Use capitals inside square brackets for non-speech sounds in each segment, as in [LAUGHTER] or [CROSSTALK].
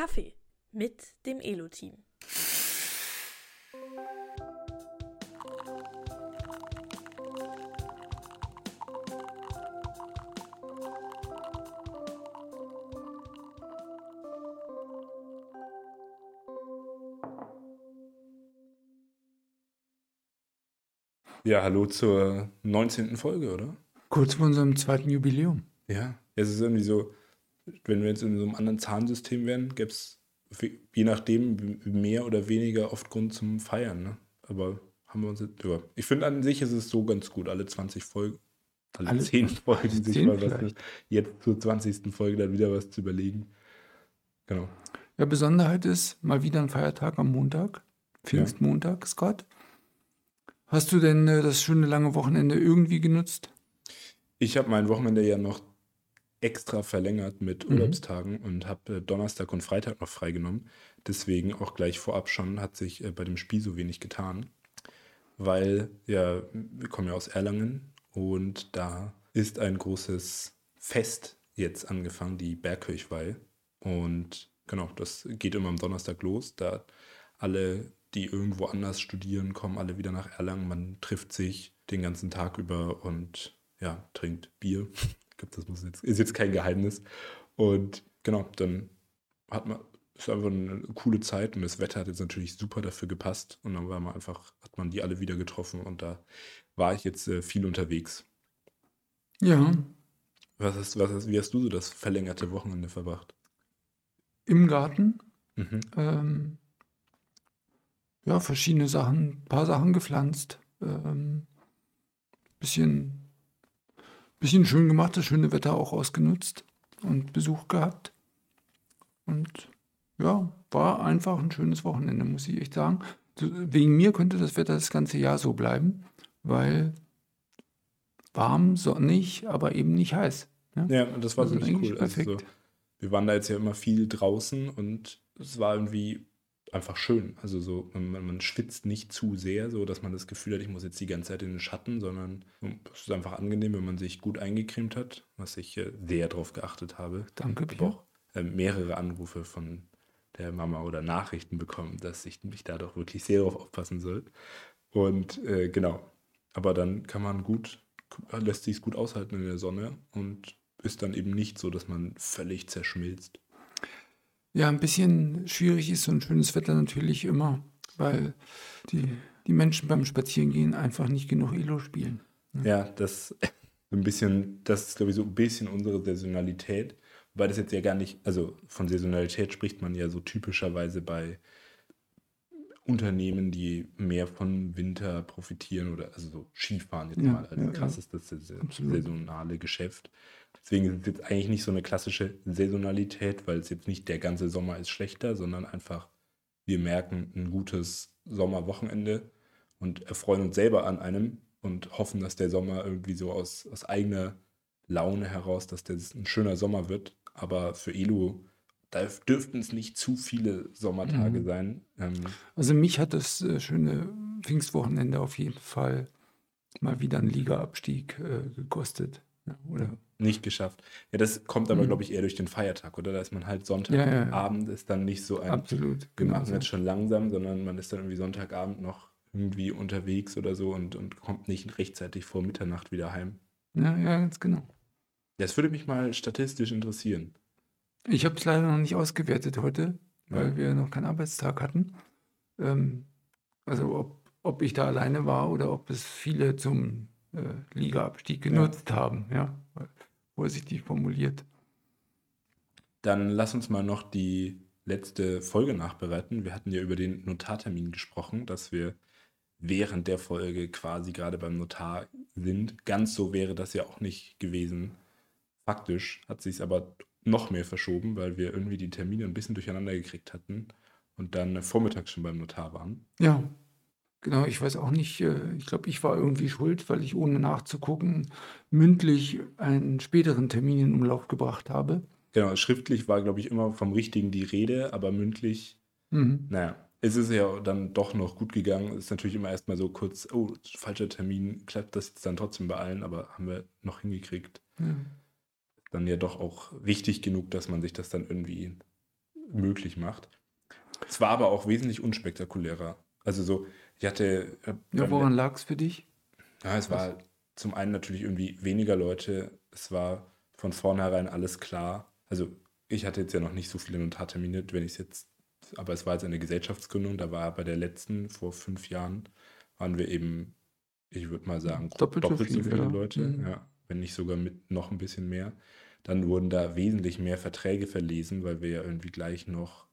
Kaffee mit dem Elo-Team. Ja, hallo zur 19. Folge, oder? Kurz vor unserem zweiten Jubiläum. Ja, es ist irgendwie so, wenn wir jetzt in so einem anderen Zahnsystem wären, gäbe es je nachdem mehr oder weniger oft Grund zum Feiern. Ne? Aber haben wir uns jetzt, ja. Ich finde an sich ist es so ganz gut, alle 20 Folgen, alle, alle 10 Folgen sich mal was, jetzt zur 20. Folge dann wieder was zu überlegen. Genau. Ja, Besonderheit ist mal wieder ein Feiertag am Montag, Pfingstmontag, Scott. Hast du denn äh, das schöne lange Wochenende irgendwie genutzt? Ich habe mein Wochenende ja noch extra verlängert mit mhm. Urlaubstagen und habe äh, Donnerstag und Freitag noch freigenommen. Deswegen auch gleich vorab schon hat sich äh, bei dem Spiel so wenig getan, weil ja, wir kommen ja aus Erlangen und da ist ein großes Fest jetzt angefangen, die Bergkirchweih. Und genau, das geht immer am Donnerstag los. Da alle die irgendwo anders studieren, kommen alle wieder nach Erlangen. Man trifft sich den ganzen Tag über und ja, trinkt Bier. Glaube, das muss jetzt, ist jetzt kein Geheimnis. Und genau, dann hat man, ist einfach eine coole Zeit und das Wetter hat jetzt natürlich super dafür gepasst. Und dann war man einfach, hat man die alle wieder getroffen und da war ich jetzt äh, viel unterwegs. Ja. Was hast, was hast, wie hast du so das verlängerte Wochenende verbracht? Im Garten. Mhm. Ähm, ja, verschiedene Sachen, ein paar Sachen gepflanzt. Ähm, bisschen, bisschen schön gemacht, das schöne Wetter auch ausgenutzt und Besuch gehabt. Und ja, war einfach ein schönes Wochenende, muss ich echt sagen. Wegen mir könnte das Wetter das ganze Jahr so bleiben, weil warm, sonnig, aber eben nicht heiß. Ne? Ja, das war also ziemlich cool. Perfekt. Also so, wir waren da jetzt ja immer viel draußen und es war irgendwie einfach schön. Also so, man, man, schwitzt nicht zu sehr, so dass man das Gefühl hat, ich muss jetzt die ganze Zeit in den Schatten, sondern es ist einfach angenehm, wenn man sich gut eingecremt hat, was ich äh, sehr darauf geachtet habe. Danke, habe auch äh, mehrere Anrufe von der Mama oder Nachrichten bekommen, dass ich mich da doch wirklich sehr darauf aufpassen soll. Und äh, genau, aber dann kann man gut, lässt sich es gut aushalten in der Sonne und ist dann eben nicht so, dass man völlig zerschmilzt. Ja, ein bisschen schwierig ist so ein schönes Wetter natürlich immer, weil die, die Menschen beim Spazierengehen einfach nicht genug Elo spielen. Ne? Ja, das [LAUGHS] ein bisschen, das ist, glaube ich, so ein bisschen unsere Saisonalität. Wobei das jetzt ja gar nicht, also von Saisonalität spricht man ja so typischerweise bei Unternehmen, die mehr von Winter profitieren oder also so Skifahren jetzt ja, mal als ja, krassestes ja. saisonale Geschäft. Deswegen ist es jetzt eigentlich nicht so eine klassische Saisonalität, weil es jetzt nicht der ganze Sommer ist schlechter, sondern einfach wir merken ein gutes Sommerwochenende und erfreuen uns selber an einem und hoffen, dass der Sommer irgendwie so aus, aus eigener Laune heraus, dass das ein schöner Sommer wird. Aber für Elu da dürften es nicht zu viele Sommertage mhm. sein. Ähm, also mich hat das äh, schöne Pfingstwochenende auf jeden Fall mal wieder einen Ligaabstieg äh, gekostet. Ja, oder nicht geschafft. Ja, das kommt aber, mhm. glaube ich, eher durch den Feiertag, oder? Da ist man halt Sonntagabend, ja, ja, ist dann nicht so ein. Absolut. Wir genau machen so. jetzt schon langsam, sondern man ist dann irgendwie Sonntagabend noch irgendwie unterwegs oder so und, und kommt nicht rechtzeitig vor Mitternacht wieder heim. Ja, ja, ganz genau. Das würde mich mal statistisch interessieren. Ich habe es leider noch nicht ausgewertet heute, weil wir noch keinen Arbeitstag hatten. Ähm, also ob, ob ich da alleine war oder ob es viele zum äh, Ligaabstieg genutzt ja. haben, ja, vorsichtig formuliert. Dann lass uns mal noch die letzte Folge nachbereiten. Wir hatten ja über den Notartermin gesprochen, dass wir während der Folge quasi gerade beim Notar sind. Ganz so wäre das ja auch nicht gewesen. Faktisch hat sich es aber noch mehr verschoben, weil wir irgendwie die Termine ein bisschen durcheinander gekriegt hatten und dann vormittags schon beim Notar waren. Ja, genau. Ich weiß auch nicht. Äh, ich glaube, ich war irgendwie schuld, weil ich ohne nachzugucken mündlich einen späteren Termin in Umlauf gebracht habe. Genau, schriftlich war, glaube ich, immer vom Richtigen die Rede, aber mündlich, mhm. naja, es ist ja dann doch noch gut gegangen. Es ist natürlich immer erstmal so kurz, oh, falscher Termin, klappt das jetzt dann trotzdem bei allen, aber haben wir noch hingekriegt. Ja dann ja doch auch wichtig genug, dass man sich das dann irgendwie möglich macht. Es war aber auch wesentlich unspektakulärer. Also so, ich hatte. Äh, ja, woran lag es für dich? Ja, es war zum einen natürlich irgendwie weniger Leute. Es war von vornherein alles klar. Also ich hatte jetzt ja noch nicht so viele Notartermine, wenn ich es jetzt, aber es war jetzt eine Gesellschaftsgründung, da war bei der letzten vor fünf Jahren, waren wir eben, ich würde mal sagen, doppelt, doppelt so, viele ja. Leute, mhm. ja, wenn nicht sogar mit noch ein bisschen mehr. Dann wurden da wesentlich mehr Verträge verlesen, weil wir ja irgendwie gleich noch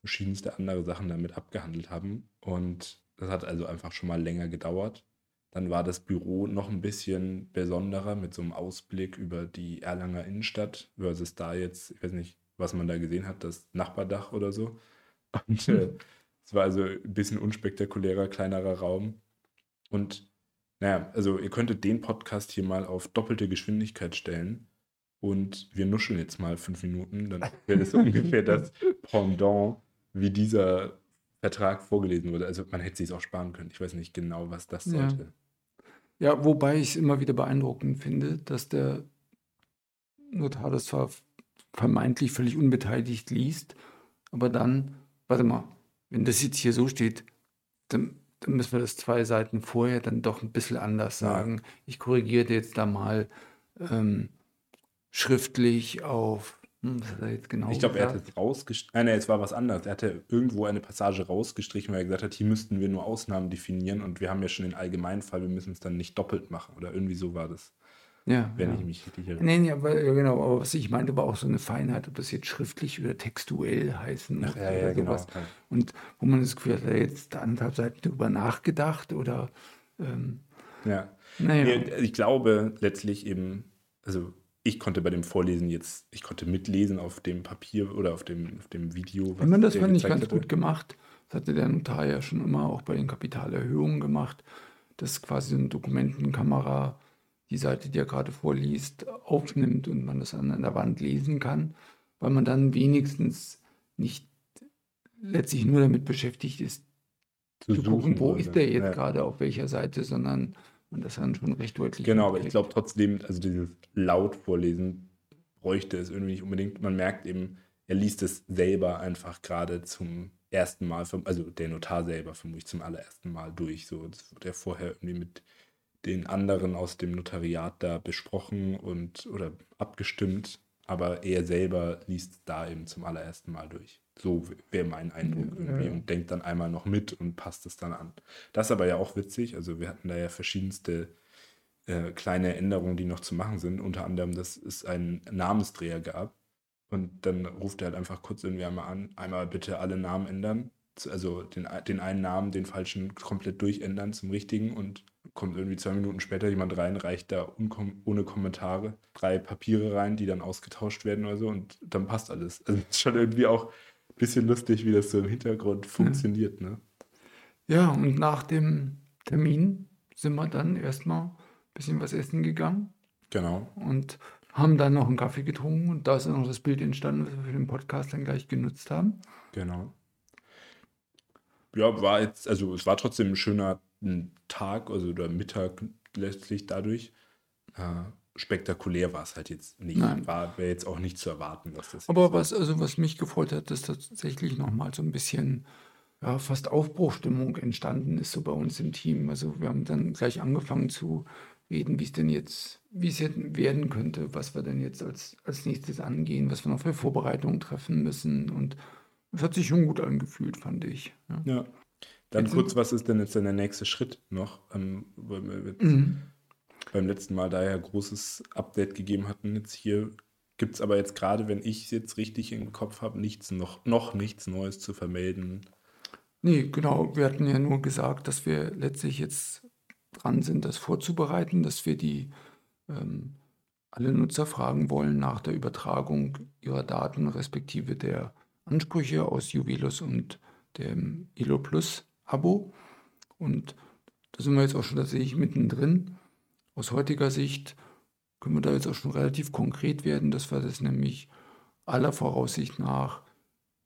verschiedenste andere Sachen damit abgehandelt haben. Und das hat also einfach schon mal länger gedauert. Dann war das Büro noch ein bisschen besonderer mit so einem Ausblick über die Erlanger Innenstadt versus da jetzt, ich weiß nicht, was man da gesehen hat, das Nachbardach oder so. Und äh, [LAUGHS] es war also ein bisschen unspektakulärer, kleinerer Raum. Und naja, also ihr könntet den Podcast hier mal auf doppelte Geschwindigkeit stellen und wir nuscheln jetzt mal fünf Minuten, dann [LAUGHS] wäre das ungefähr das Pendant, wie dieser Vertrag vorgelesen wurde. Also man hätte sich auch sparen können. Ich weiß nicht genau, was das sollte. Ja, ja wobei ich es immer wieder beeindruckend finde, dass der Notar das zwar vermeintlich völlig unbeteiligt liest, aber dann, warte mal, wenn das jetzt hier so steht, dann, dann müssen wir das zwei Seiten vorher dann doch ein bisschen anders sagen. Ja. Ich korrigiere jetzt da mal ähm, schriftlich auf hm, jetzt genau Ich glaube, er hat es rausgestrichen. Nein, nein, es war was anderes. Er hatte irgendwo eine Passage rausgestrichen, weil er gesagt hat, hier müssten wir nur Ausnahmen definieren und wir haben ja schon den Allgemeinfall, wir müssen es dann nicht doppelt machen. Oder irgendwie so war das. Ja. Wenn ja. ich mich richtig erinnere. Nee, nee, aber, ja, genau. Aber was ich meinte, war auch so eine Feinheit, ob das jetzt schriftlich oder textuell heißen Ach, ja, oder ja, sowas. Genau. Und wo man das Gefühl hat, er jetzt anderthalb Seiten darüber nachgedacht oder. Ähm, ja. Naja. Ich glaube letztlich eben, also ich konnte bei dem Vorlesen jetzt, ich konnte mitlesen auf dem Papier oder auf dem, auf dem Video. Was ich meine, das fand ich ganz hatte. gut gemacht. Das hatte der Notar ja schon immer auch bei den Kapitalerhöhungen gemacht, dass quasi eine Dokumentenkamera die Seite, die er gerade vorliest, aufnimmt und man das an der Wand lesen kann, weil man dann wenigstens nicht letztlich nur damit beschäftigt ist, zu, zu gucken, wo ist der jetzt ja. gerade auf welcher Seite, sondern und das dann schon recht deutlich. Genau, aber ich glaube trotzdem, also dieses laut vorlesen bräuchte es irgendwie nicht unbedingt. Man merkt eben, er liest es selber einfach gerade zum ersten Mal, also der Notar selber vermutlich zum allerersten Mal durch. So, das wurde ja vorher irgendwie mit den anderen aus dem Notariat da besprochen und oder abgestimmt, aber er selber liest da eben zum allerersten Mal durch. So wäre mein Eindruck irgendwie und denkt dann einmal noch mit und passt es dann an. Das ist aber ja auch witzig. Also wir hatten da ja verschiedenste äh, kleine Änderungen, die noch zu machen sind. Unter anderem, dass es einen Namensdreher gab. Und dann ruft er halt einfach kurz irgendwie einmal an, einmal bitte alle Namen ändern. Also den, den einen Namen, den falschen komplett durchändern zum richtigen und kommt irgendwie zwei Minuten später jemand rein, reicht da ohne Kommentare drei Papiere rein, die dann ausgetauscht werden oder so und dann passt alles. Also es ist schon irgendwie auch bisschen lustig, wie das so im Hintergrund funktioniert. Ne? Ja, und nach dem Termin sind wir dann erstmal ein bisschen was essen gegangen. Genau. Und haben dann noch einen Kaffee getrunken und da ist dann noch das Bild entstanden, was wir für den Podcast dann gleich genutzt haben. Genau. Ja, war jetzt, also es war trotzdem ein schöner Tag, also der Mittag letztlich dadurch. Äh, spektakulär war es halt jetzt nicht. Nein. War wäre jetzt auch nicht zu erwarten, dass das. Aber was, also was mich gefreut hat, dass tatsächlich nochmal so ein bisschen ja, fast Aufbruchstimmung entstanden ist, so bei uns im Team. Also wir haben dann gleich angefangen zu reden, wie es denn jetzt, wie es jetzt werden könnte, was wir denn jetzt als, als nächstes angehen, was wir noch für Vorbereitungen treffen müssen. Und es hat sich schon gut angefühlt, fand ich. Ja. ja. Dann jetzt kurz, was ist denn jetzt denn der nächste Schritt noch? Ähm, mhm beim letzten Mal da ja großes Update gegeben hatten. Jetzt hier gibt es aber jetzt gerade, wenn ich es jetzt richtig im Kopf habe, nichts noch, noch nichts Neues zu vermelden. Nee, genau. Wir hatten ja nur gesagt, dass wir letztlich jetzt dran sind, das vorzubereiten, dass wir die ähm, alle Nutzer fragen wollen nach der Übertragung ihrer Daten respektive der Ansprüche aus Jubilus und dem Elo Plus Abo. Und da sind wir jetzt auch schon tatsächlich mittendrin. Aus heutiger Sicht können wir da jetzt auch schon relativ konkret werden, dass wir das nämlich aller Voraussicht nach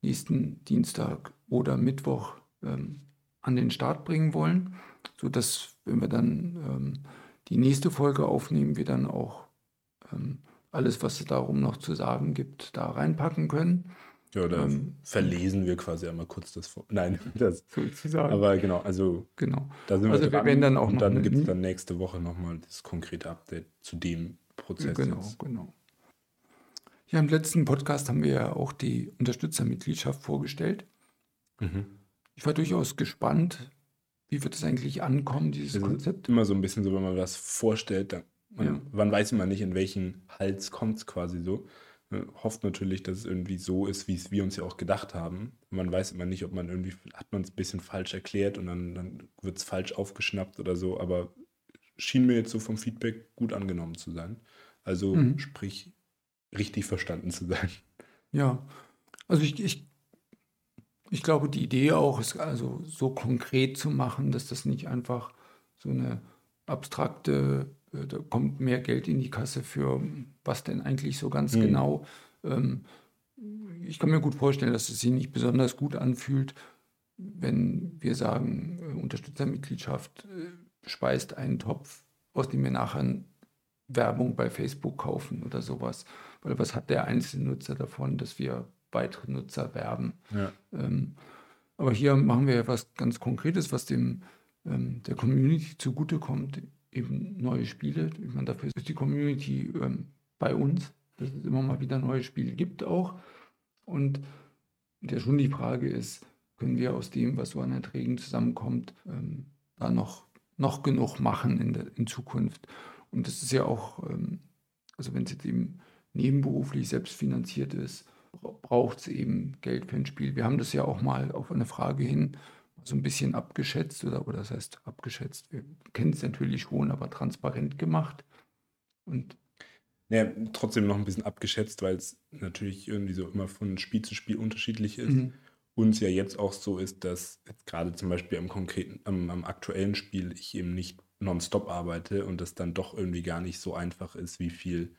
nächsten Dienstag oder Mittwoch ähm, an den Start bringen wollen, sodass, wenn wir dann ähm, die nächste Folge aufnehmen, wir dann auch ähm, alles, was es darum noch zu sagen gibt, da reinpacken können. Ja, da ähm, verlesen wir quasi einmal kurz das vor. Nein, [LAUGHS] das sozusagen. Aber genau, also genau. da sind also wir dran. Wir dann auch und dann gibt es dann nächste Woche nochmal das konkrete Update zu dem Prozess. Genau, jetzt. genau. Ja, im letzten Podcast haben wir ja auch die Unterstützermitgliedschaft vorgestellt. Mhm. Ich war durchaus gespannt, wie wird es eigentlich ankommen, dieses das Konzept. immer so ein bisschen so, wenn man was vorstellt, dann man, ja. man weiß immer nicht, in welchen Hals kommt es quasi so. Hofft natürlich, dass es irgendwie so ist, wie es wir uns ja auch gedacht haben. Man weiß immer nicht, ob man irgendwie, hat man es ein bisschen falsch erklärt und dann, dann wird es falsch aufgeschnappt oder so, aber schien mir jetzt so vom Feedback gut angenommen zu sein. Also mhm. sprich, richtig verstanden zu sein. Ja, also ich, ich, ich glaube, die Idee auch ist also so konkret zu machen, dass das nicht einfach so eine abstrakte, da kommt mehr Geld in die Kasse für was denn eigentlich so ganz mhm. genau. Ähm, ich kann mir gut vorstellen, dass es sich nicht besonders gut anfühlt, wenn wir sagen, äh, Unterstützermitgliedschaft äh, speist einen Topf, aus dem wir nachher Werbung bei Facebook kaufen oder sowas. Weil was hat der einzelne Nutzer davon, dass wir weitere Nutzer werben? Ja. Ähm, aber hier machen wir ja was ganz Konkretes, was dem ähm, der Community zugutekommt, eben neue Spiele. Ich meine, dafür ist die Community ähm, bei uns, dass es immer mal wieder neue Spiele gibt auch. Und der schon die Frage ist, können wir aus dem, was so an Erträgen zusammenkommt, ähm, da noch, noch genug machen in, der, in Zukunft? Und das ist ja auch, ähm, also wenn es jetzt eben nebenberuflich selbstfinanziert ist, braucht es eben Geld für ein Spiel. Wir haben das ja auch mal auf eine Frage hin so ein bisschen abgeschätzt oder, oder das heißt abgeschätzt. Wir kennen es natürlich schon, aber transparent gemacht. Und ja, trotzdem noch ein bisschen abgeschätzt, weil es natürlich irgendwie so immer von Spiel zu Spiel unterschiedlich ist. Mhm. Uns ja jetzt auch so ist, dass gerade zum Beispiel am konkreten, am, am aktuellen Spiel ich eben nicht nonstop arbeite und es dann doch irgendwie gar nicht so einfach ist, wie viel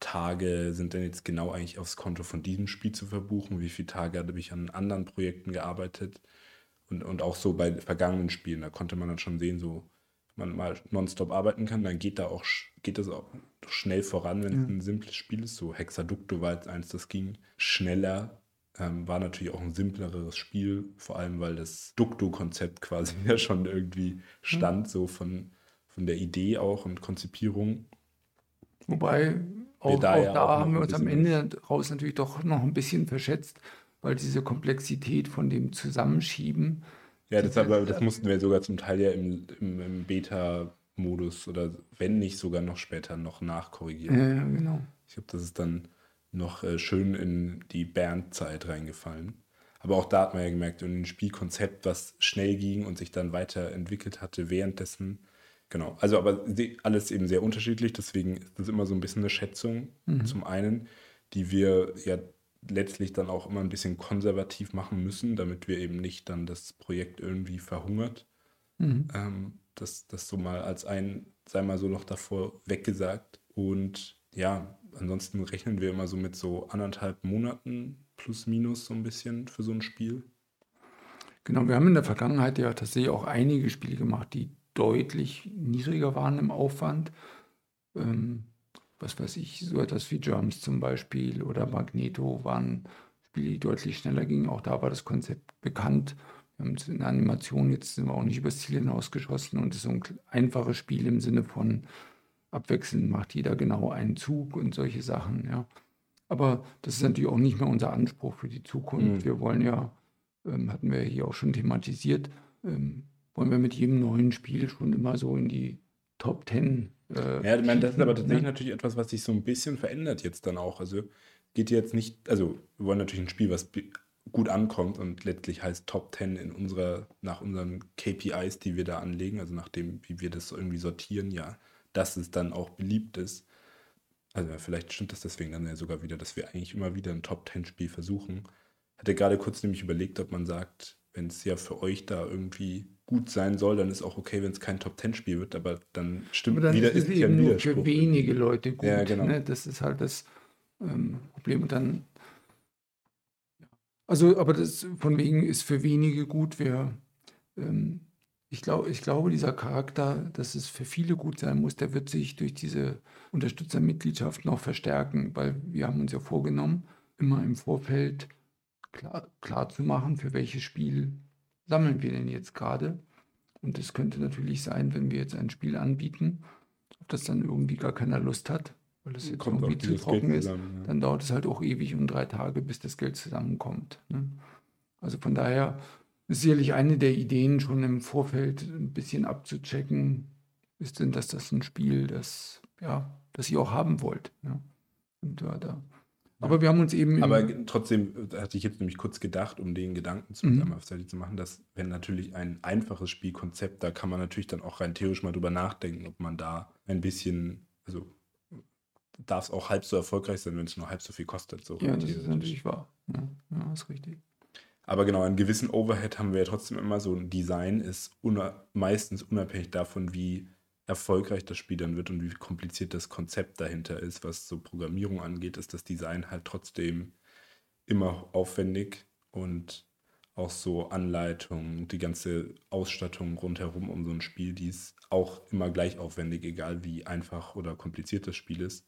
Tage sind denn jetzt genau eigentlich aufs Konto von diesem Spiel zu verbuchen, wie viele Tage habe ich an anderen Projekten gearbeitet und, und auch so bei vergangenen Spielen, da konnte man dann schon sehen, so man mal nonstop arbeiten kann, dann geht da auch geht das auch schnell voran, wenn ja. es ein simples Spiel ist. So Hexaducto war jetzt eins, das ging schneller, ähm, war natürlich auch ein simpleres Spiel, vor allem weil das Ducto-Konzept quasi [LAUGHS] ja schon irgendwie stand, mhm. so von, von der Idee auch und Konzipierung. Wobei auch, da, auch ja da auch haben wir uns am Ende raus natürlich doch noch ein bisschen verschätzt, weil diese Komplexität von dem Zusammenschieben. Ja, das, aber, das mussten wir sogar zum Teil ja im, im, im Beta-Modus oder wenn nicht sogar noch später noch nachkorrigieren. Ja, genau. Ich glaube, das ist dann noch äh, schön in die Bandzeit reingefallen. Aber auch da hat man ja gemerkt, ein Spielkonzept, was schnell ging und sich dann weiterentwickelt hatte währenddessen. Genau, also aber alles eben sehr unterschiedlich, deswegen ist das immer so ein bisschen eine Schätzung. Mhm. Zum einen, die wir ja letztlich dann auch immer ein bisschen konservativ machen müssen, damit wir eben nicht dann das Projekt irgendwie verhungert. Mhm. Ähm, das, das so mal als ein, sei mal so noch davor weggesagt. Und ja, ansonsten rechnen wir immer so mit so anderthalb Monaten plus minus so ein bisschen für so ein Spiel. Genau, wir haben in der Vergangenheit ja tatsächlich auch einige Spiele gemacht, die deutlich niedriger waren im Aufwand. Ähm, was weiß ich, so etwas wie Germs zum Beispiel oder Magneto waren Spiele, die deutlich schneller gingen. Auch da war das Konzept bekannt. Wir haben es in der Animation, jetzt sind wir auch nicht übers Ziel hinausgeschossen und es ist so ein einfaches Spiel im Sinne von abwechselnd macht jeder genau einen Zug und solche Sachen, ja. Aber das ist natürlich auch nicht mehr unser Anspruch für die Zukunft. Mhm. Wir wollen ja, ähm, hatten wir hier auch schon thematisiert, ähm, wollen wir mit jedem neuen Spiel schon immer so in die Top Ten. Äh, ja, ich meine, das ist aber tatsächlich ne? natürlich etwas, was sich so ein bisschen verändert jetzt dann auch. Also geht jetzt nicht, also wir wollen natürlich ein Spiel, was gut ankommt und letztlich heißt Top Ten in unserer, nach unseren KPIs, die wir da anlegen, also nach dem, wie wir das irgendwie sortieren, ja, dass es dann auch beliebt ist. Also vielleicht stimmt das deswegen dann ja sogar wieder, dass wir eigentlich immer wieder ein Top Ten Spiel versuchen. Hatte gerade kurz nämlich überlegt, ob man sagt, wenn es ja für euch da irgendwie gut sein soll, dann ist auch okay, wenn es kein Top-10-Spiel wird, aber dann stimmt aber dann wieder, ist es eben nur für wenige Leute gut. Ja, genau. Ne? Das ist halt das ähm, Problem. Und dann, also, aber das von wegen ist für wenige gut. Wir, ähm, ich, glaub, ich glaube, dieser Charakter, dass es für viele gut sein muss, der wird sich durch diese Unterstützermitgliedschaft noch verstärken, weil wir haben uns ja vorgenommen, immer im Vorfeld klar, klar zu machen, für welches Spiel sammeln wir denn jetzt gerade. Und es könnte natürlich sein, wenn wir jetzt ein Spiel anbieten, auf das dann irgendwie gar keiner Lust hat, weil es jetzt Kommt irgendwie zu trocken Geld ist, zusammen, ja. dann dauert es halt auch ewig um drei Tage, bis das Geld zusammenkommt. Ne? Also von daher ist sicherlich eine der Ideen, schon im Vorfeld ein bisschen abzuchecken, ist denn das, das ein Spiel, das, ja, das ihr auch haben wollt. Ja? Und da, da. Aber wir haben uns eben. Aber trotzdem hatte ich jetzt nämlich kurz gedacht, um den Gedanken zu Mhm. zu machen, dass wenn natürlich ein einfaches Spielkonzept, da kann man natürlich dann auch rein theoretisch mal drüber nachdenken, ob man da ein bisschen, also darf es auch halb so erfolgreich sein, wenn es nur halb so viel kostet. So ja, das ist natürlich wahr. Ja, ja ist richtig. Aber genau, einen gewissen Overhead haben wir ja trotzdem immer so. Ein Design ist una meistens unabhängig davon, wie erfolgreich das Spiel dann wird und wie kompliziert das Konzept dahinter ist, was so Programmierung angeht, ist das Design halt trotzdem immer aufwendig und auch so Anleitungen, die ganze Ausstattung rundherum um so ein Spiel, die ist auch immer gleich aufwendig, egal wie einfach oder kompliziert das Spiel ist.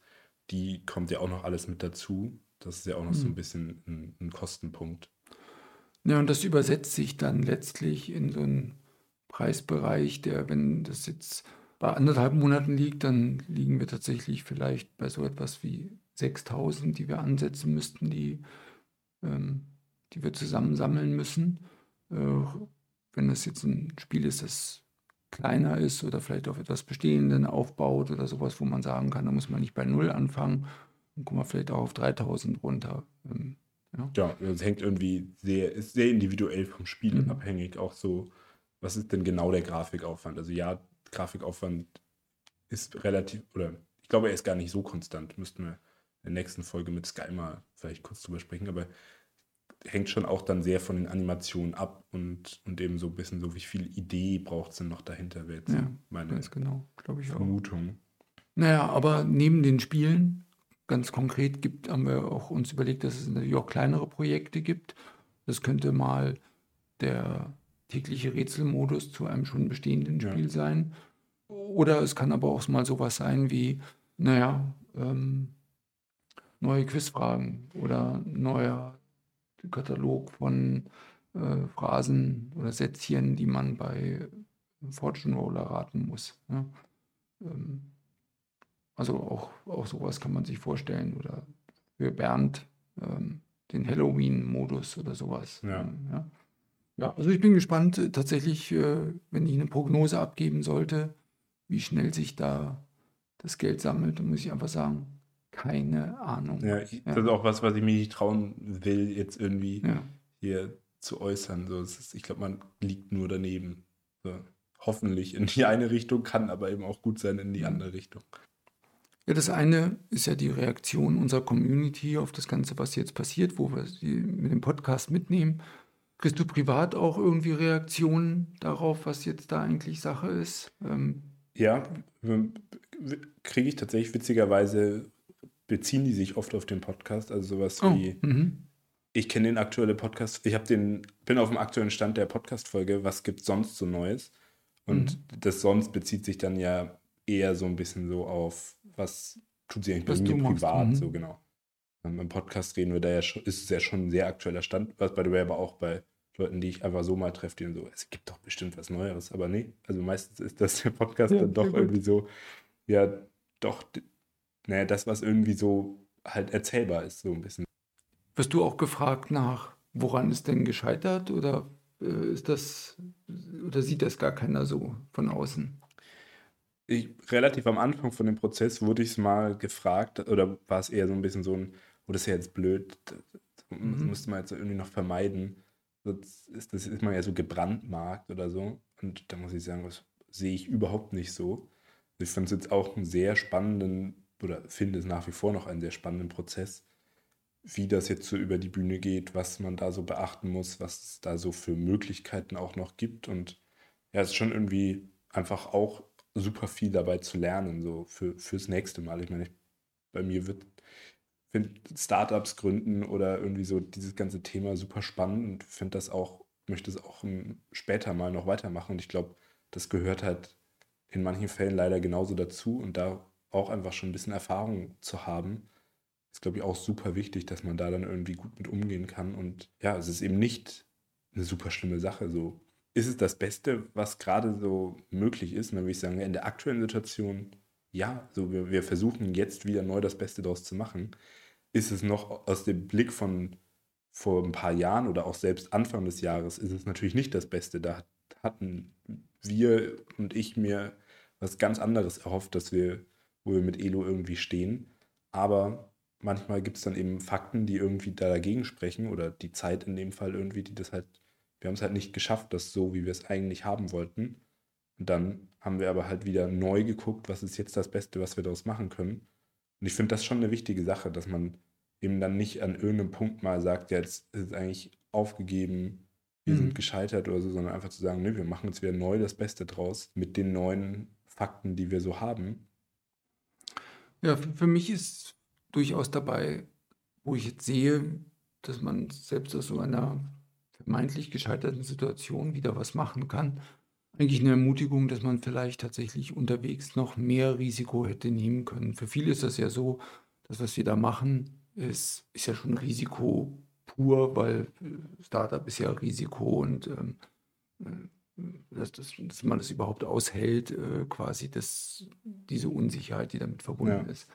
Die kommt ja auch noch alles mit dazu. Das ist ja auch noch so ein Mhm. bisschen ein, ein Kostenpunkt. Ja, und das übersetzt sich dann letztlich in so einen Preisbereich, der, wenn das jetzt bei anderthalb Monaten liegt, dann liegen wir tatsächlich vielleicht bei so etwas wie 6000, die wir ansetzen müssten, die, ähm, die wir zusammensammeln müssen. Äh, wenn das jetzt ein Spiel ist, das kleiner ist oder vielleicht auf etwas Bestehenden aufbaut oder sowas, wo man sagen kann, da muss man nicht bei Null anfangen, dann kommen wir vielleicht auch auf 3000 runter. Ähm, ja. Ja, es hängt irgendwie sehr, ist sehr individuell vom Spiel Mhm. abhängig. Auch so, was ist denn genau der Grafikaufwand? Also ja, Grafikaufwand ist relativ, oder ich glaube, er ist gar nicht so konstant. Müssten wir in der nächsten Folge mit Sky mal vielleicht kurz drüber sprechen, aber hängt schon auch dann sehr von den Animationen ab und, und eben so ein bisschen so, wie viel Idee braucht es denn noch dahinter, wäre jetzt Ja, meine genau, ich auch. Vermutung. Naja, aber neben den Spielen, ganz konkret, gibt, haben wir auch uns überlegt, dass es natürlich auch kleinere Projekte gibt. Das könnte mal der tägliche Rätselmodus zu einem schon bestehenden. Spiel sein. Oder es kann aber auch mal sowas sein wie, naja, ähm, neue Quizfragen oder neuer Katalog von äh, Phrasen oder Sätzchen, die man bei Fortune Roller raten muss. Ja. Ähm, also auch, auch sowas kann man sich vorstellen. Oder für Bernd ähm, den Halloween-Modus oder sowas. Ja. Ähm, ja. Ja, also ich bin gespannt, äh, tatsächlich, äh, wenn ich eine Prognose abgeben sollte, wie schnell sich da das Geld sammelt, dann muss ich einfach sagen, keine Ahnung. Ja, ich, Ja. das ist auch was, was ich mir nicht trauen will, jetzt irgendwie Ja. hier zu äußern. So, ist, ich glaube, man liegt nur daneben. So, hoffentlich in die eine Richtung, kann aber eben auch gut sein in die andere Richtung. Ja, das eine ist ja die Reaktion unserer Community auf das Ganze, was jetzt passiert, wo wir sie mit dem Podcast mitnehmen. Kriegst du privat auch irgendwie Reaktionen darauf, was jetzt da eigentlich Sache ist? Ähm, Ja, kriege ich tatsächlich witzigerweise, beziehen die sich oft auf den Podcast, also sowas oh, wie, mhm. ich kenne den aktuellen Podcast, ich habe den, bin auf dem aktuellen Stand der Podcast-Folge, was gibt sonst so Neues? Und Mhm. das sonst bezieht sich dann ja eher so ein bisschen so auf, was tut sie eigentlich Was bei mir privat, mhm. so genau. Ähm, Im Podcast reden wir da ja schon, ist es ja schon ein sehr aktueller Stand, was by the way aber auch bei Leuten, die ich einfach so mal treffe, die dann so, es gibt doch bestimmt was Neueres, aber nee, also meistens ist das der Podcast Ja, dann doch irgendwie so, ja, doch, naja, das, was irgendwie so halt erzählbar ist, so ein bisschen. Wirst du auch gefragt nach, woran ist denn gescheitert oder äh, ist das oder sieht das gar keiner so von außen? Ich, relativ am Anfang von dem Prozess wurde ich es mal gefragt, oder war es eher so ein bisschen so ein, das ist ja jetzt blöd, das Mhm. müsste man jetzt irgendwie noch vermeiden. Das ist, das ist man ja so gebrandmarkt oder so. Und da muss ich sagen, das sehe ich überhaupt nicht so. Ich fand es jetzt auch einen sehr spannenden, oder finde es nach wie vor noch einen sehr spannenden Prozess, wie das jetzt so über die Bühne geht, was man da so beachten muss, was es da so für Möglichkeiten auch noch gibt. Und ja, es ist schon irgendwie einfach auch super viel dabei zu lernen, so für, fürs nächste Mal. Ich meine, ich, bei mir wird finde Startups gründen oder irgendwie so dieses ganze Thema super spannend und finde das auch, möchte es auch ähm, später mal noch weitermachen. Und ich glaube, das gehört halt in manchen Fällen leider genauso dazu und da auch einfach schon ein bisschen Erfahrung zu haben, ist, glaube ich, auch super wichtig, dass man da dann irgendwie gut mit umgehen kann. Und ja, es ist eben nicht eine super schlimme Sache. So ist es das Beste, was gerade so möglich ist. Und dann würde ich sagen, in der aktuellen Situation, ja, so wir, wir versuchen jetzt wieder neu das Beste daraus zu machen. Ist es noch aus dem Blick von vor ein paar Jahren oder auch selbst Anfang des Jahres, ist es natürlich nicht das Beste. Da hatten wir und ich mir was ganz anderes erhofft, dass wir, wo wir mit Elo irgendwie stehen. Aber manchmal gibt es dann eben Fakten, die irgendwie da dagegen sprechen oder die Zeit in dem Fall irgendwie, die das halt wir haben es halt nicht geschafft, das so, wie wir es eigentlich haben wollten. Und dann haben wir aber halt wieder neu geguckt, was ist jetzt das Beste, was wir daraus machen können. Und ich finde das schon eine wichtige Sache, dass man eben dann nicht an irgendeinem Punkt mal sagt, jetzt ist es eigentlich aufgegeben, wir mhm. sind gescheitert oder so, sondern einfach zu sagen, nö, wir machen jetzt wieder neu das Beste draus mit den neuen Fakten, die wir so haben. Ja, für mich ist durchaus dabei, wo ich jetzt sehe, dass man selbst aus so einer vermeintlich gescheiterten Situation wieder was machen kann. Eigentlich eine Ermutigung, dass man vielleicht tatsächlich unterwegs noch mehr Risiko hätte nehmen können. Für viele ist das ja so, dass was wir da machen, ist, ist ja schon Risiko pur, weil äh, Startup ist ja Risiko und ähm, äh, dass, dass, dass, man das überhaupt aushält, äh, quasi das, diese Unsicherheit, die damit verbunden ja. ist.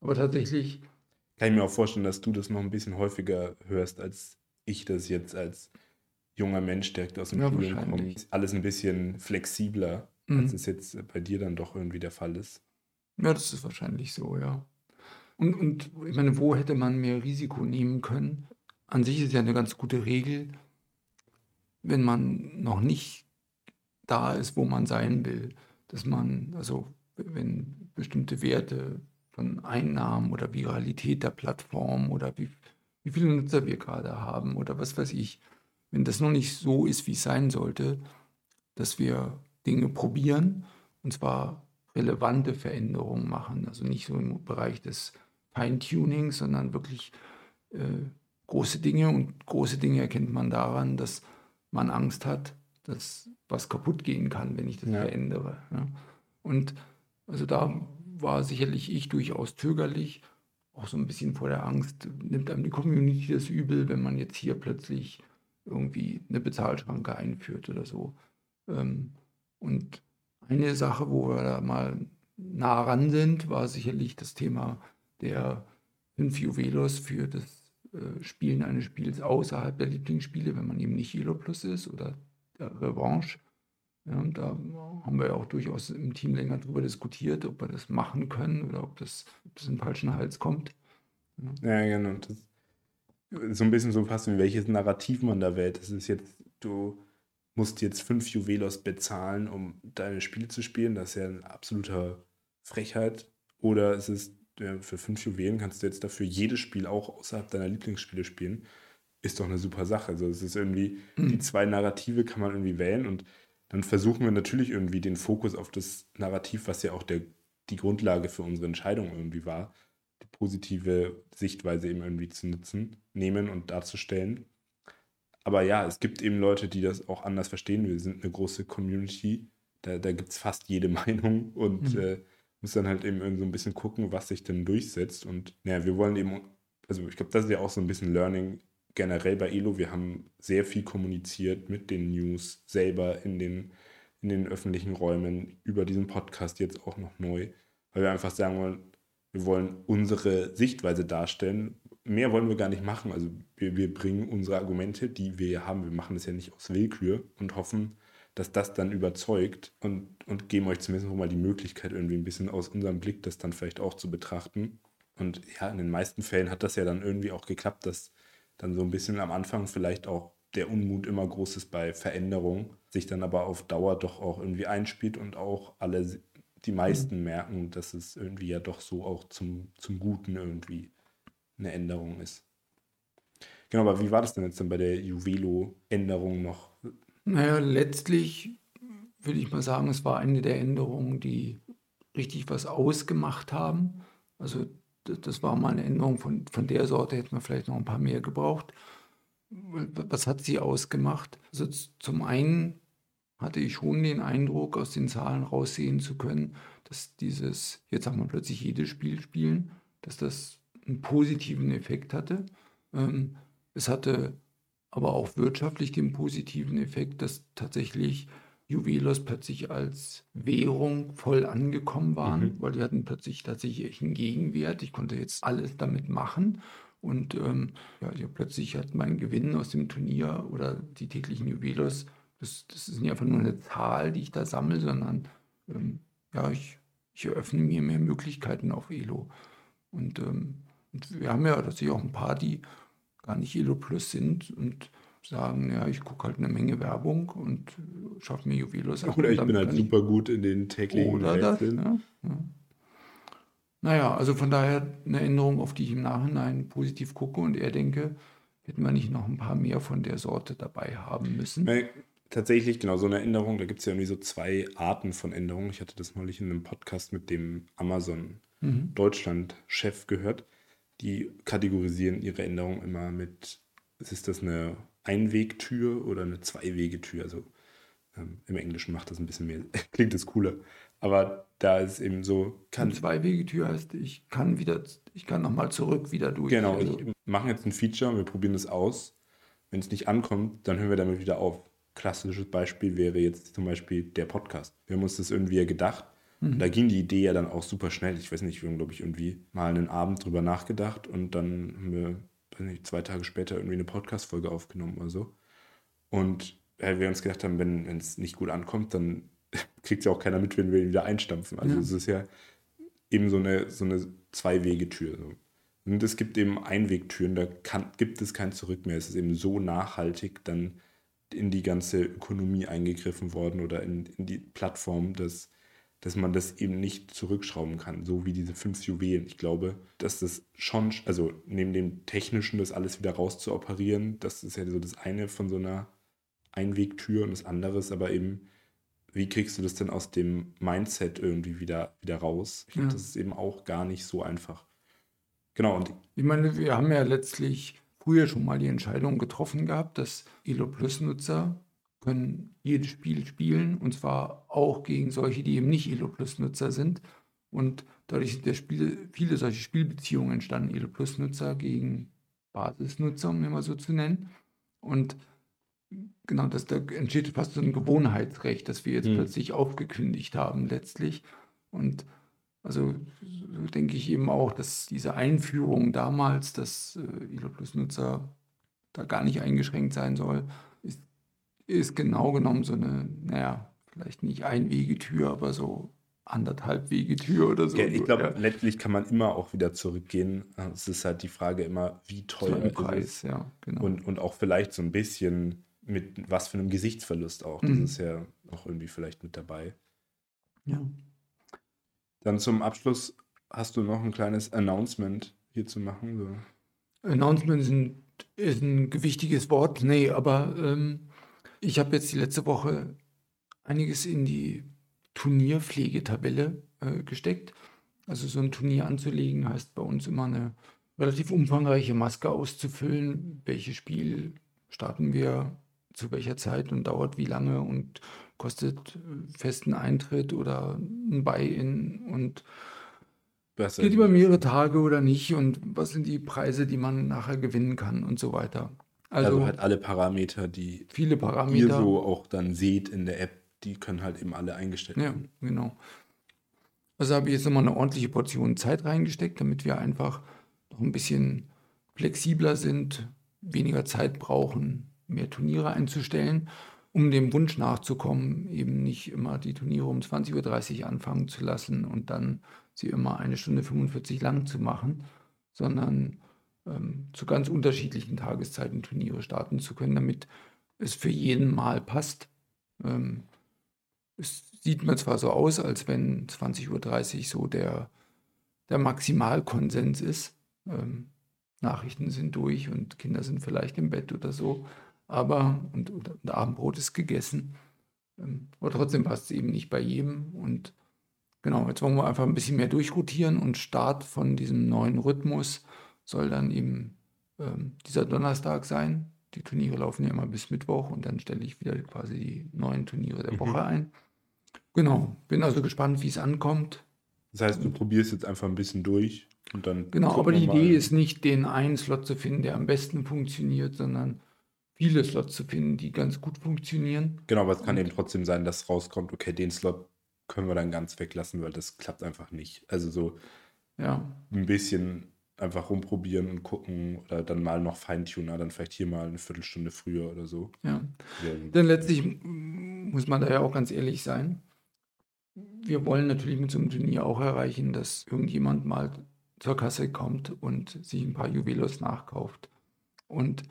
Aber tatsächlich. Kann ich mir auch vorstellen, dass du das noch ein bisschen häufiger hörst als ich das jetzt als junger Mensch direkt aus dem ja, Studium kommt, alles ein bisschen flexibler, mhm. als es jetzt bei dir dann doch irgendwie der Fall ist. Ja, das ist wahrscheinlich so, ja. Und, und ich meine, wo hätte man mehr Risiko nehmen können? An sich ist ja eine ganz gute Regel, wenn man noch nicht da ist, wo man sein will, dass man, also wenn bestimmte Werte von Einnahmen oder Viralität der Plattform oder wie wie viele Nutzer wir gerade haben oder was weiß ich. Wenn das noch nicht so ist, wie es sein sollte, dass wir Dinge probieren und zwar relevante Veränderungen machen, also nicht so im Bereich des Feintunings, sondern wirklich äh, große Dinge und große Dinge erkennt man daran, dass man Angst hat, dass was kaputt gehen kann, wenn ich das ja. verändere. Ja. Und also da war sicherlich ich durchaus zögerlich auch so ein bisschen vor der Angst, nimmt einem die Community das übel, wenn man jetzt hier plötzlich irgendwie eine Bezahlschranke einführt oder so. Ähm, und eine Sache, wo wir da mal nah ran sind, war sicherlich das Thema der fünf Juwelos für das äh, Spielen eines Spiels außerhalb der Lieblingsspiele, wenn man eben nicht Elo Plus ist oder der Revanche. Ja, da haben wir ja auch durchaus im Team länger darüber diskutiert, ob wir das machen können oder ob das, ob das in den falschen Hals kommt. Ja, ja genau. Das so ein bisschen so fast wie welches Narrativ man da wählt. Das ist jetzt, du musst jetzt fünf Juwelos bezahlen, um deine Spiele zu spielen. Das ist ja eine absolute Frechheit. Oder es ist, ja, für fünf Juwelen kannst du jetzt dafür jedes Spiel auch außerhalb deiner Lieblingsspiele spielen. Ist doch eine super Sache. Also es ist irgendwie, mhm. die zwei Narrative kann man irgendwie wählen und dann versuchen wir natürlich irgendwie den Fokus auf das Narrativ, was ja auch der, die Grundlage für unsere Entscheidung irgendwie war, die positive Sichtweise eben irgendwie zu nutzen, nehmen und darzustellen. Aber ja, es gibt eben Leute, die das auch anders verstehen. Wir sind eine große Community, da, da gibt es fast jede [LAUGHS] Meinung und mhm. äh, muss dann halt eben so ein bisschen gucken, was sich denn durchsetzt. Und naja, wir wollen eben, also ich glaube, das ist ja auch so ein bisschen Learning generell bei Elo, wir haben sehr viel kommuniziert mit den News selber in den, in den öffentlichen Räumen, über diesen Podcast jetzt auch noch neu, weil wir einfach sagen wollen, wir wollen unsere Sichtweise darstellen. Mehr wollen wir gar nicht machen. Also wir, wir bringen unsere Argumente, die wir haben. Wir machen das ja nicht aus Willkür und hoffen, dass das dann überzeugt und, und geben euch zumindest mal die Möglichkeit, irgendwie ein bisschen aus unserem Blick das dann vielleicht auch zu betrachten. Und ja, in den meisten Fällen hat das ja dann irgendwie auch geklappt, dass dann so ein bisschen am Anfang vielleicht auch der Unmut immer groß ist bei Veränderung, sich dann aber auf Dauer doch auch irgendwie einspielt und auch alle, die meisten mhm. merken, dass es irgendwie ja doch so auch zum, zum Guten irgendwie eine Änderung ist. Genau, aber wie war das denn jetzt dann bei der Juvelo-Änderung noch? Naja, letztlich würde ich mal sagen, es war eine der Änderungen, die richtig was ausgemacht haben. Also das war mal eine Änderung von, von der Sorte, hätten wir vielleicht noch ein paar mehr gebraucht. Was hat sie ausgemacht? Also zum einen hatte ich schon den Eindruck, aus den Zahlen raussehen zu können, dass dieses, jetzt haben wir plötzlich jedes Spiel spielen, dass das einen positiven Effekt hatte. Ähm, es hatte aber auch wirtschaftlich den positiven Effekt, dass tatsächlich Juwelos plötzlich als Währung voll angekommen waren, mhm. weil die hatten plötzlich tatsächlich einen Gegenwert. Ich konnte jetzt alles damit machen. Und ähm, ja, ja, plötzlich hat mein Gewinn aus dem Turnier oder die täglichen Juwelos, das, das ist nicht einfach nur eine Zahl, die ich da sammle, sondern ähm, ja, ich, ich eröffne mir mehr Möglichkeiten auf Elo. Und, ähm, und wir haben ja tatsächlich auch ein paar, die gar nicht Elo Plus sind und sagen, ja, ich gucke halt eine Menge Werbung und schaffe mir Juwelos ab. Oder ich bin halt super gut in den täglichen oder das, ja, ja. Naja, also von daher eine Änderung, auf die ich im Nachhinein positiv gucke und eher denke, hätten wir nicht noch ein paar mehr von der Sorte dabei haben müssen. Nein, tatsächlich, genau, so eine Änderung, da gibt es ja irgendwie so zwei Arten von Änderungen. Ich hatte das neulich in einem Podcast mit dem Amazon mhm. Deutschland-Chef gehört. Die kategorisieren ihre Änderungen immer mit, ist das eine Einwegtür oder eine Zweiwegetür? Also ähm, im Englischen macht das ein bisschen mehr, [LAUGHS] klingt das cooler. Aber da ist eben so, kann. Zwei-Wege-Tür heißt, ich kann wieder, ich kann nochmal zurück wieder durch. Genau, also. ich mache jetzt ein Feature, wir probieren das aus. Wenn es nicht ankommt, dann hören wir damit wieder auf. Klassisches Beispiel wäre jetzt zum Beispiel der Podcast. Wir haben uns das irgendwie gedacht. Mhm. Da ging die Idee ja dann auch super schnell. Ich weiß nicht, wir haben, glaube ich, irgendwie mal einen Abend drüber nachgedacht und dann haben wir, weiß nicht, zwei Tage später irgendwie eine Podcast-Folge aufgenommen oder so. Und weil wir uns gedacht haben, wenn es nicht gut ankommt, dann [LAUGHS] kriegt ja auch keiner mit, wenn wir ihn wieder einstampfen. Also ja. es ist ja eben so eine, so eine Zwei-Wege-Tür. So. Und es gibt eben Einwegtüren, da kann, gibt es kein Zurück mehr. Es ist eben so nachhaltig dann in die ganze Ökonomie eingegriffen worden oder in, in die Plattform, dass, dass man das eben nicht zurückschrauben kann, so wie diese fünf Juwelen. Ich glaube, dass das schon, also neben dem Technischen, das alles wieder rauszuoperieren, das ist ja so das eine von so einer Einwegtür und das andere ist aber eben wie kriegst du das denn aus dem Mindset irgendwie wieder, wieder raus? Ich glaube, ja. das ist eben auch gar nicht so einfach. Genau. Und ich meine, wir haben ja letztlich früher schon mal die Entscheidung getroffen gehabt, dass Elo Plus Nutzer können jedes Spiel spielen und zwar auch gegen solche, die eben nicht Elo Plus Nutzer sind. Und dadurch sind der Spiel, viele solche Spielbeziehungen entstanden, Elo Plus Nutzer gegen Basisnutzer, um immer so zu nennen. Und genau, dass da entsteht fast so ein Gewohnheitsrecht, das wir jetzt mhm. plötzlich aufgekündigt haben letztlich. Und also so denke ich eben auch, dass diese Einführung damals, dass äh, ILO Plus Nutzer da gar nicht eingeschränkt sein soll, ist, ist genau genommen so eine, naja, vielleicht nicht Einwegetür, aber so anderthalb Wegetür oder so. Ja, ich glaube, ja. letztlich kann man immer auch wieder zurückgehen. Es ist halt die Frage immer, wie teuer so Preis, ist es. Ja, genau. und, und auch vielleicht so ein bisschen mit was für einem Gesichtsverlust auch. Das mhm. ist ja auch irgendwie vielleicht mit dabei. Ja. Dann zum Abschluss hast du noch ein kleines Announcement hier zu machen. So. Announcement ist ein, ist ein gewichtiges Wort. Nee, aber ähm, ich habe jetzt die letzte Woche einiges in die Turnierpflegetabelle äh, gesteckt. Also so ein Turnier anzulegen heißt bei uns immer eine relativ umfangreiche Maske auszufüllen. Welches Spiel starten wir? Zu welcher Zeit? Und dauert wie lange? Und kostet äh, festen Eintritt oder ein Buy-in? Und Besser geht über mehrere Tage oder nicht? Und was sind die Preise, die man nachher gewinnen kann? Und so weiter. Also, also halt alle Parameter, die viele Parameter, ihr so auch dann seht in der App, die können halt eben alle eingestellt werden. Ja, genau. Also habe ich jetzt nochmal eine ordentliche Portion Zeit reingesteckt, damit wir einfach noch ein bisschen flexibler sind, weniger Zeit brauchen, mehr Turniere einzustellen, um dem Wunsch nachzukommen, eben nicht immer die Turniere um 20.30 Uhr anfangen zu lassen und dann sie immer eine Stunde 45 lang zu machen, sondern ähm, zu ganz unterschiedlichen Tageszeiten Turniere starten zu können, damit es für jeden Mal passt. Ähm, es sieht mir zwar so aus, als wenn 20.30 Uhr so der, der Maximalkonsens ist. Ähm, Nachrichten sind durch und Kinder sind vielleicht im Bett oder so aber und, und, und Abendbrot ist gegessen. Ähm, aber trotzdem passt es eben nicht bei jedem. Und genau, jetzt wollen wir einfach ein bisschen mehr durchrotieren und Start von diesem neuen Rhythmus soll dann eben ähm, dieser Donnerstag sein. Die Turniere laufen ja immer bis Mittwoch und dann stelle ich wieder quasi die neuen Turniere der mhm. Woche ein. Genau, bin also gespannt, wie es ankommt. Das heißt, du probierst jetzt einfach ein bisschen durch und dann. Genau, aber die. Idee ist nicht, den einen Slot zu finden, der am besten funktioniert, sondern viele Slots zu finden, die ganz gut funktionieren. Genau, aber es kann eben trotzdem sein, dass rauskommt, okay, den Slot können wir dann ganz weglassen, weil das klappt einfach nicht. Also so Ja, ein bisschen einfach rumprobieren und gucken oder dann mal noch Feintuner, dann vielleicht hier mal eine Viertelstunde früher oder so. ja. Ja, Denn letztlich muss man da ja auch ganz ehrlich sein. Wir wollen natürlich mit so einem Turnier auch erreichen, dass irgendjemand mal zur Kasse kommt und sich ein paar Juwelos nachkauft. Und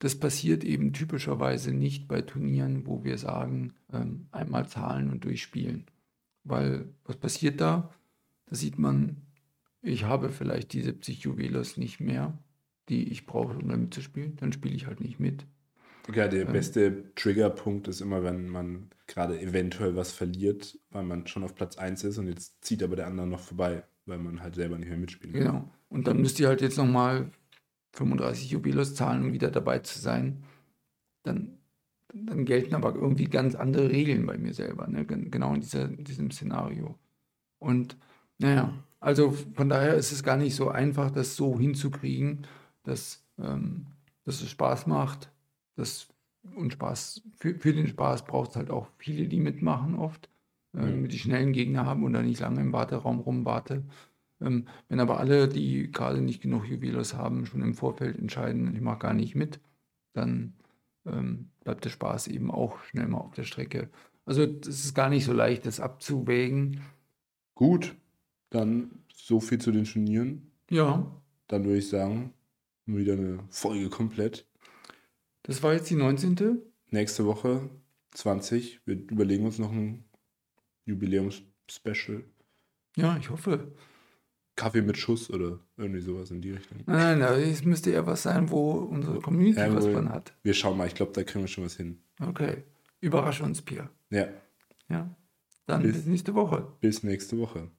das passiert eben typischerweise nicht bei Turnieren, wo wir sagen, ähm, einmal zahlen und durchspielen. Weil was passiert da? Da sieht man, ich habe vielleicht die 70 Juwelos nicht mehr, die ich brauche, um damit zu spielen. Dann spiele ich halt nicht mit. Ja, der Ähm. beste Triggerpunkt ist immer, wenn man gerade eventuell was verliert, weil man schon auf Platz 1 ist und jetzt zieht aber der andere noch vorbei, weil man halt selber nicht mehr mitspielen kann. Genau. Und dann müsst ihr halt jetzt nochmal 35 Jubiläus zahlen, um wieder dabei zu sein. Dann, dann gelten aber irgendwie ganz andere Regeln bei mir selber, ne? Gen- genau in dieser, in diesem Szenario. Und naja, also von daher ist es gar nicht so einfach, das so hinzukriegen, dass, ähm, dass es Spaß macht. Das, und Spaß, für, für den Spaß braucht es halt auch viele, die mitmachen oft, äh, damit die schnellen Gegner haben und dann nicht lange im Warteraum rumwarte. Ähm, wenn aber alle, die gerade nicht genug Juwelos haben, schon im Vorfeld entscheiden, ich mache gar nicht mit, dann ähm, bleibt der Spaß eben auch schnell mal auf der Strecke. Also es ist gar nicht so leicht, das abzuwägen. Gut, dann so viel zu den Turnieren. Ja, Dann würde ich sagen, wieder eine Folge komplett. das war jetzt die 19. Nächste Woche 20. Wir überlegen uns noch ein Jubiläums-Special. Ja, ich hoffe. Kaffee mit Schuss oder irgendwie sowas in die Richtung. Nein, nein, es müsste eher was sein, wo unsere Community Ja, was von hat. Wir schauen mal, ich glaube, da kriegen wir schon was hin. Okay. Überrasch uns, Pierre. Ja, Ja. Dann Bis- bis nächste Woche. bis nächste Woche.